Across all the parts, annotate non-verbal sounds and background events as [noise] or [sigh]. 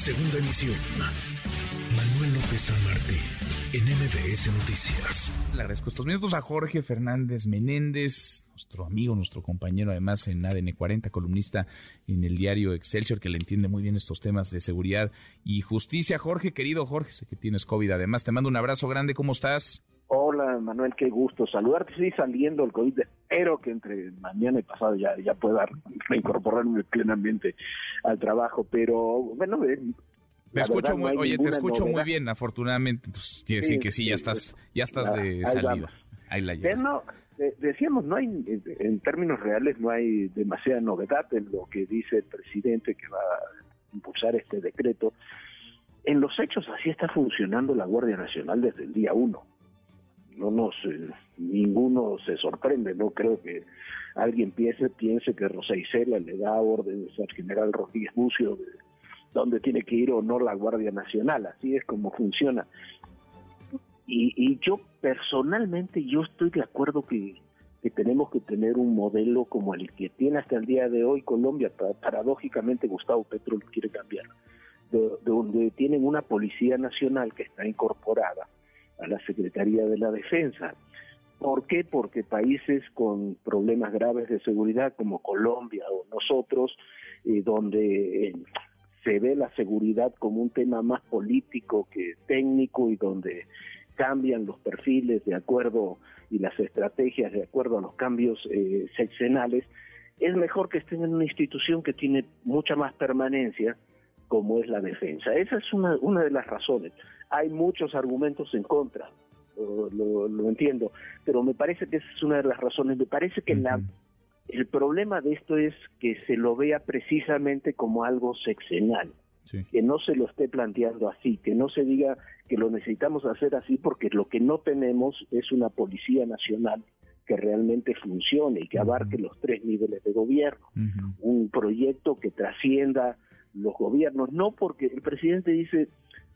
Segunda emisión. Manuel López San Martín, en MBS Noticias. Le agradezco estos minutos a Jorge Fernández Menéndez, nuestro amigo, nuestro compañero además en ADN 40, columnista en el diario Excelsior, que le entiende muy bien estos temas de seguridad y justicia. Jorge, querido Jorge, sé que tienes COVID además, te mando un abrazo grande, ¿cómo estás? Hola Manuel, qué gusto saludarte. Sí, saliendo el COVID, espero que entre mañana y pasado ya, ya pueda reincorporarme plenamente al trabajo, pero bueno, eh, te escucho muy, oye, te escucho muy bien, afortunadamente. Entonces, quiere decir que sí, ya estás, ya estás de salida. Ahí la llevas. decíamos, no hay, en términos reales, no hay demasiada novedad en lo que dice el presidente que va a impulsar este decreto. En los hechos, así está funcionando la Guardia Nacional desde el día uno no nos ninguno se sorprende no creo que alguien piense piense que Rosa Isela le da órdenes al general Rodríguez Bucio de dónde tiene que ir o no la Guardia Nacional así es como funciona. Y, y yo personalmente yo estoy de acuerdo que, que tenemos que tener un modelo como el que tiene hasta el día de hoy Colombia. Paradójicamente Gustavo Petro quiere cambiar. Donde tienen una policía nacional que está incorporada a la Secretaría de la Defensa. ¿Por qué? Porque países con problemas graves de seguridad como Colombia o nosotros, eh, donde eh, se ve la seguridad como un tema más político que técnico y donde cambian los perfiles de acuerdo y las estrategias de acuerdo a los cambios eh, seccionales, es mejor que estén en una institución que tiene mucha más permanencia como es la defensa. Esa es una, una de las razones hay muchos argumentos en contra, lo, entiendo, pero me parece que esa es una de las razones. Me parece que la, el problema de esto es que se lo vea precisamente como algo sexenal. que no se lo esté planteando así, que no se diga que lo necesitamos hacer así porque lo que no tenemos es una policía nacional que realmente funcione y que abarque los tres niveles de gobierno, un proyecto que trascienda los gobiernos, no porque el presidente dice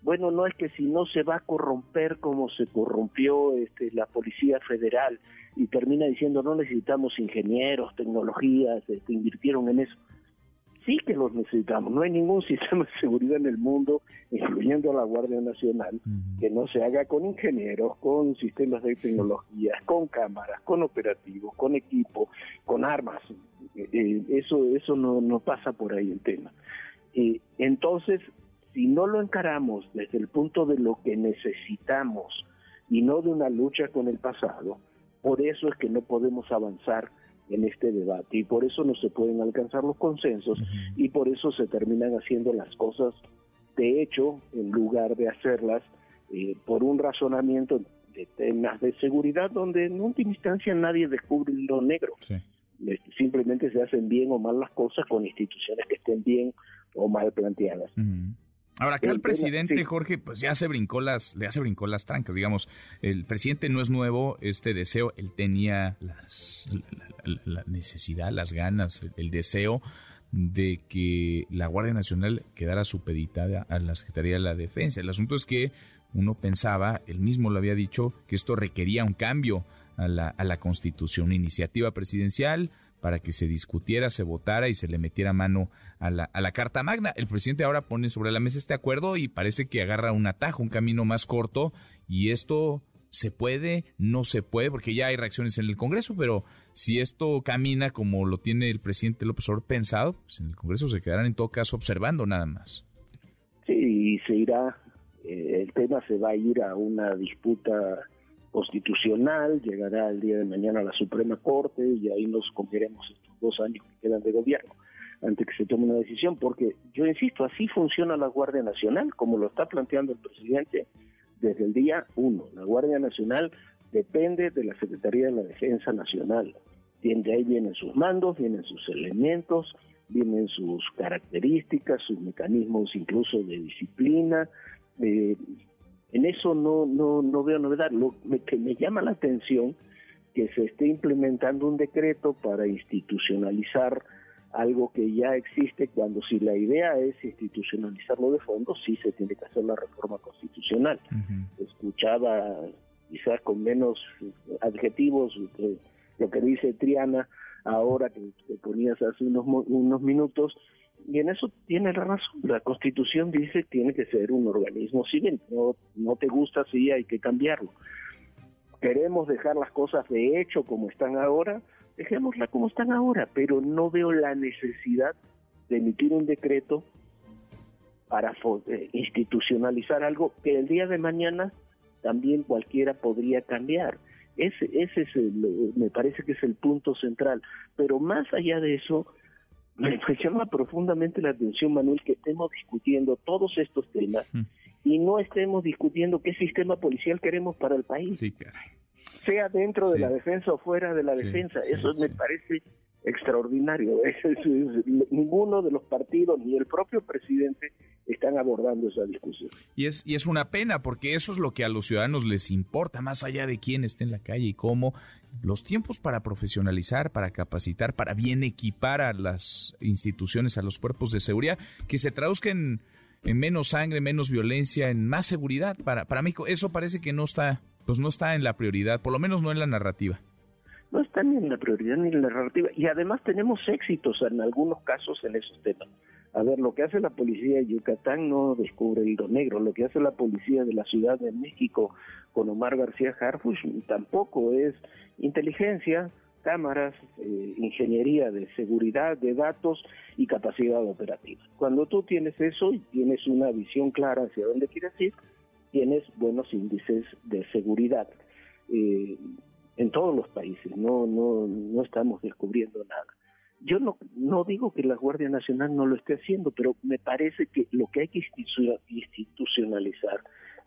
bueno, no es que si no se va a corromper como se corrompió este, la Policía Federal y termina diciendo no necesitamos ingenieros, tecnologías, este, invirtieron en eso. Sí que los necesitamos, no hay ningún [laughs] sistema de seguridad en el mundo, incluyendo a la Guardia Nacional, que no se haga con ingenieros, con sistemas de tecnología, con cámaras, con operativos, con equipo, con armas. Eh, eh, eso eso no, no pasa por ahí el tema. Eh, entonces, si no lo encaramos desde el punto de lo que necesitamos y no de una lucha con el pasado, por eso es que no podemos avanzar en este debate y por eso no se pueden alcanzar los consensos y por eso se terminan haciendo las cosas de hecho en lugar de hacerlas eh, por un razonamiento de temas de seguridad donde en última instancia nadie descubre lo negro. Simplemente se hacen bien o mal las cosas con instituciones que estén bien o mal planteadas. Ahora, acá el presidente, Jorge, pues ya se brincó las, ya se brincó las trancas, digamos. El presidente no es nuevo, este deseo, él tenía las, la, necesidad, las ganas, el, deseo de que la Guardia Nacional quedara supeditada a la Secretaría de la Defensa. El asunto es que uno pensaba, él mismo lo había dicho, que esto requería un cambio a la, a la Constitución, iniciativa presidencial, para que se discutiera, se votara y se le metiera mano a la, a la Carta Magna. El presidente ahora pone sobre la mesa este acuerdo y parece que agarra un atajo, un camino más corto y esto se puede, no se puede, porque ya hay reacciones en el Congreso, pero si esto camina como lo tiene el presidente López Obrador pensado, pues en el Congreso se quedarán en todo caso observando nada más. Sí, y se irá, eh, el tema se va a ir a una disputa constitucional, llegará el día de mañana a la Suprema Corte y ahí nos comeremos estos dos años que quedan de gobierno antes que se tome una decisión, porque yo insisto, así funciona la Guardia Nacional, como lo está planteando el presidente desde el día uno. La Guardia Nacional depende de la Secretaría de la Defensa Nacional. De ahí vienen sus mandos, vienen sus elementos, vienen sus características, sus mecanismos incluso de disciplina, eh, en eso no, no, no veo novedad. Lo que me llama la atención que se esté implementando un decreto para institucionalizar algo que ya existe, cuando si la idea es institucionalizarlo de fondo, sí se tiene que hacer la reforma constitucional. Escuchaba quizás con menos adjetivos lo que dice Triana ahora que, ponías hace unos, unos minutos, y en eso tiene la razón. La Constitución dice que tiene que ser un organismo civil. No, no te gusta, sí, hay que cambiarlo. Queremos dejar las cosas de hecho como están ahora, dejémosla como están ahora, pero no veo la necesidad de emitir un decreto para eh, institucionalizar algo que el día de mañana también cualquiera podría cambiar. Ese, ese es me parece que es el punto central. Pero más allá de eso, me, llama profundamente la atención, Manuel, que estemos discutiendo todos estos temas mm. y no estemos discutiendo qué sistema policial queremos para el país. Sea dentro de la defensa o fuera de la defensa. Eso me parece extraordinario. [laughs] ninguno de los partidos ni el propio presidente están abordando esa discusión. Y es, y es una pena porque eso es lo que a los ciudadanos les importa, más allá de quién esté en la calle y cómo. Los tiempos para profesionalizar, para capacitar, para bien equipar a las instituciones, a los cuerpos de seguridad, que se traduzcan en menos sangre, menos violencia, en más seguridad para, para México. Eso parece que no está, pues no está en la prioridad, por lo menos no en la narrativa no está ni en la prioridad ni en la narrativa. Y además tenemos éxitos en algunos casos en esos temas. A ver, lo que hace la policía de Yucatán no descubre el hilo negro. Lo que hace la policía de la Ciudad de México con Omar García Harfuch tampoco es inteligencia, cámaras, eh, ingeniería de seguridad de datos y capacidad operativa. Cuando tú tienes eso y tienes una visión clara hacia dónde quieres ir, tienes buenos índices de seguridad. Eh, en todos los países, no, no, no estamos descubriendo nada. Yo no, no digo que la Guardia Nacional no lo esté haciendo, pero me parece que lo que hay que institucionalizar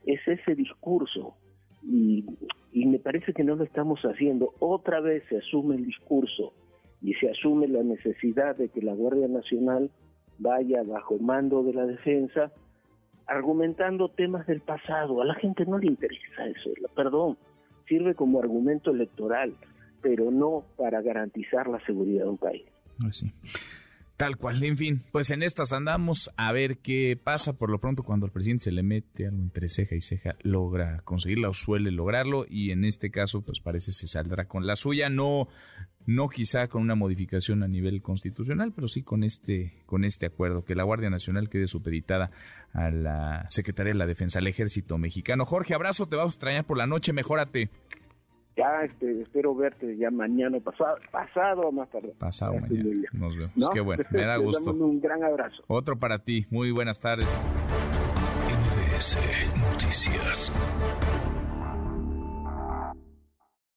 es ese discurso y, y me parece que no lo estamos haciendo. Otra vez se asume el discurso y se asume la necesidad de que la Guardia Nacional vaya bajo mando de la defensa, argumentando temas del pasado. A la gente no le interesa eso, perdón sirve como argumento electoral, pero no para garantizar la seguridad de un país. Pues Tal cual, en fin, pues en estas andamos a ver qué pasa. Por lo pronto, cuando el presidente se le mete algo entre ceja y ceja, logra conseguirla o suele lograrlo. Y en este caso, pues parece se saldrá con la suya. No, no quizá con una modificación a nivel constitucional, pero sí con este, con este acuerdo, que la Guardia Nacional quede supeditada a la Secretaría de la Defensa, al Ejército Mexicano. Jorge, abrazo, te vamos a extrañar por la noche, mejórate. Ya, este, espero verte ya mañana pasado, pasado o más tarde. Pasado mañana. Nos vemos. Qué bueno, me da [laughs] gusto. un gran abrazo. Otro para ti. Muy buenas tardes. NBS Noticias.